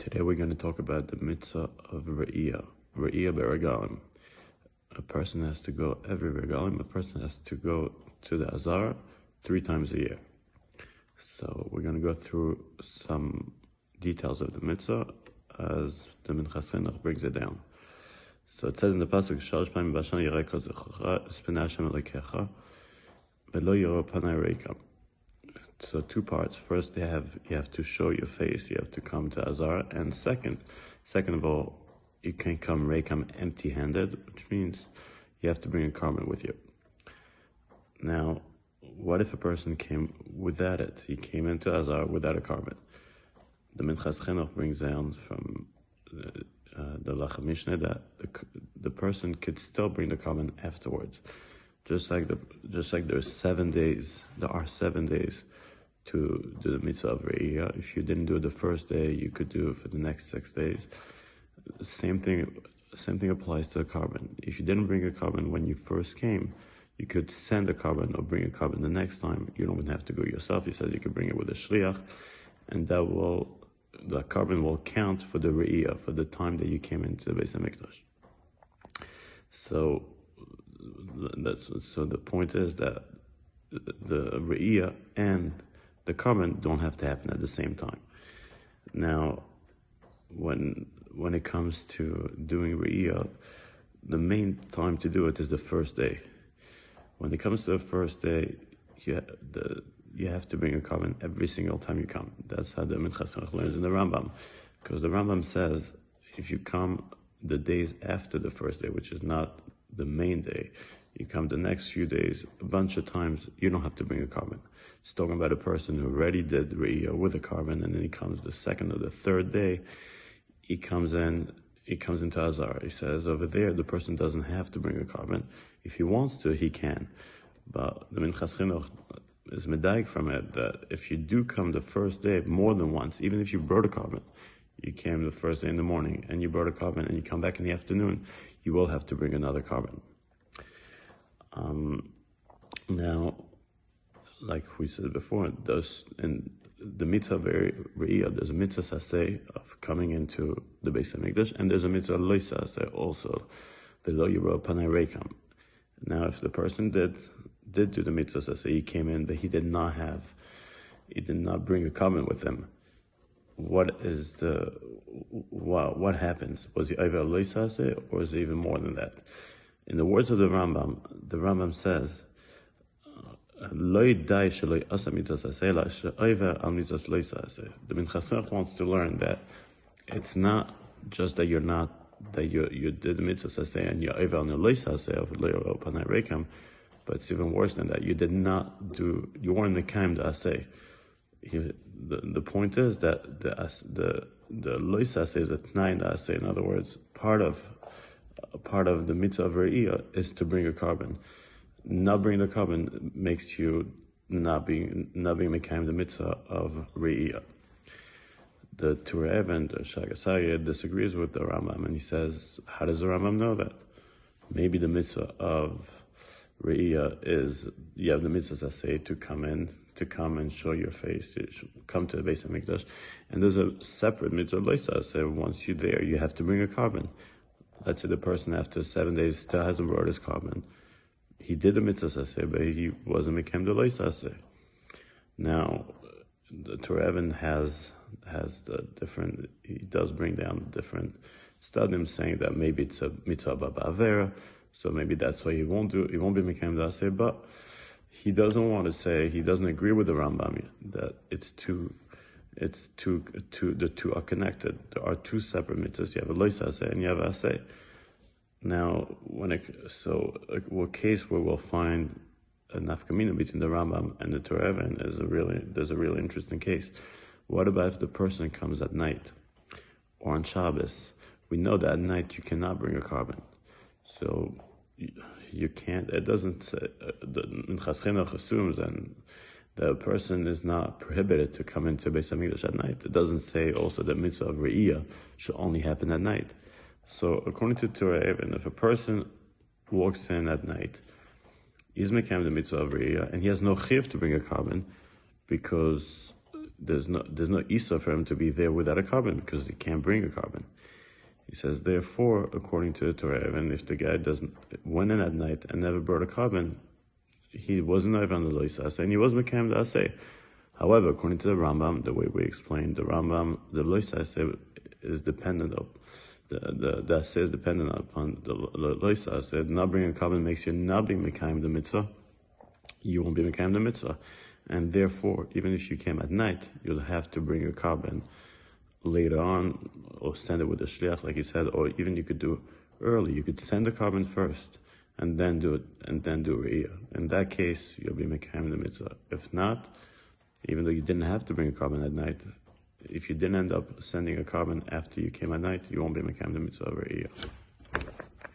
Today we're going to talk about the mitzvah of Re'iyah, Re'iyah Beregalim. A person has to go every Regalim, a person has to go to the Azar three times a year. So we're going to go through some details of the mitzvah as the Minchas Chinuch brings it down. So it says in the pasuk, "Shalosh paim yirei kozecha, espinei Hashem elokecha, v'lo yiro panai reikam." So two parts. First, you have you have to show your face. You have to come to Azar, and second, second of all, you can come reikam empty-handed, which means you have to bring a korban with you. Now, what if a person came without it? He came into Azar without a korban. The Minchas Chinuch brings down from the, uh, the Lechem Mishneh that the, the person could still bring the korban afterwards. Just like the just like there's seven days, there are seven days to do the mitzvah of Re'iyah. If you didn't do it the first day, you could do it for the next six days. Same thing, same thing applies to the korban. If you didn't bring a korban when you first came, you could send a korban or bring a korban the next time. You don't even have to go yourself. He says you could bring it with a shliach, and that will, the korban will count for the re'iyah, for the time that you came into the Beis Hamikdash. So, that's, so the point is that the re'iyah and the korban don't have to happen at the same time. Now, when when it comes to doing re'iyah, the main time to do it is the first day. When it comes to the first day, you, the, you have to bring a korban every single time you come. That's how the Minchas learns in the Rambam. Because the Rambam says, if you come the days after the first day, which is not the main day, you come the next few days, a bunch of times, you don't have to bring a korban. It's talking about a person who already did Re'iyah with a korban, and then he comes the second or the third day, he comes in, he comes into Azar. He says over there the person doesn't have to bring a korban. If he wants to, he can. But the Minchas Chinuch is medaik from it that if you do come the first day more than once, even if you brought a korban, you came the first day in the morning and you brought a korban and you come back in the afternoon, you will have to bring another korban. Now, like we said before, those in the mitzvah re'iyah, uh, there's a mitzvah saseh of coming into the Beis Hamikdash, and there's a mitzvah loisa saseh also, the lo yiro. Now, if the person did did do the mitzvah saseh, he came in, but he did not have, he did not bring a korban with him. What is the what what happens? Was he over loisa or is it even more than that? In the words of the Rambam, the Rambam says the Minchas wants to learn that it's not just that you're not that you you did the mitzvah and you're over on the loisase of rekam, but it's even worse than that. You did not do you weren't the kaim to. The the point is that the the the loisase is a tnai to asay. In other words, part of part of the mitzvah of is to bring a korban not bringing the korban makes you not being not being mekayim the mitzvah of re'iyah. The Turei Even, the Shaagas Aryeh, disagrees with the Rambam, and he says, how does the Rambam know that? Maybe the mitzvah of re'iyah is you have the mitzvahs mitzvah say to come in, to come and show your face, to come to the Beis Hamikdash, and there's a separate mitzvah leisa. So once you're there, you have to bring a korban. Let's say the person after seven days still hasn't brought his korban he did the mitzvah saseh, but he wasn't mekem the saseh. Now, the Even has has the different. He does bring down the different studies saying that maybe it's a mitzvah ba'avera, so maybe that's why he won't do. He won't be mekem the saseh, but he doesn't want to say he doesn't agree with the Rambam that it's two. It's two, two, the two are connected. There are two separate mitzvahs. You have a loisase and you have a aseh. Now, when it, so a, case where we'll find a nafkamina between the Rambam and the Turei Even is a really there's a really interesting case. What about if the person comes at night or on Shabbos? We know that at night you cannot bring a korban, so you, you can't. It doesn't. Uh, the Minchas Chinuch assumes and the person is not prohibited to come into Beis Hamikdash at night. It doesn't say also that mitzvah of Re'iyah should only happen at night. So according to Turei Even, if a person walks in at night, he's making the mitzvah of Riyah, and he has no chiv to bring a korban because there's no there's no isa for him to be there without a korban because he can't bring a korban. He says, therefore, according to the Torah, even if the guy doesn't went in at night and never brought a korban, he wasn't over on the loisas and he was mekam the asay. However, according to the Rambam, the way we explained, the Rambam, the loisas is dependent of the the the is dependent upon the loisas. Not bringing a korban makes you not being mekam the mitzvah. You won't be mekam the mitzvah and therefore, even if you came at night, you'll have to bring your korban later on, or send it with a shliach, like you said, or even you could do early. You could send the korban first, and then do it, and then do re'iyah. In that case, you'll be mekayim the mitzvah. If not, even though you didn't have to bring a korban at night, if you didn't end up sending a korban after you came at night, you won't be mekayim the mitzvah re'iyah.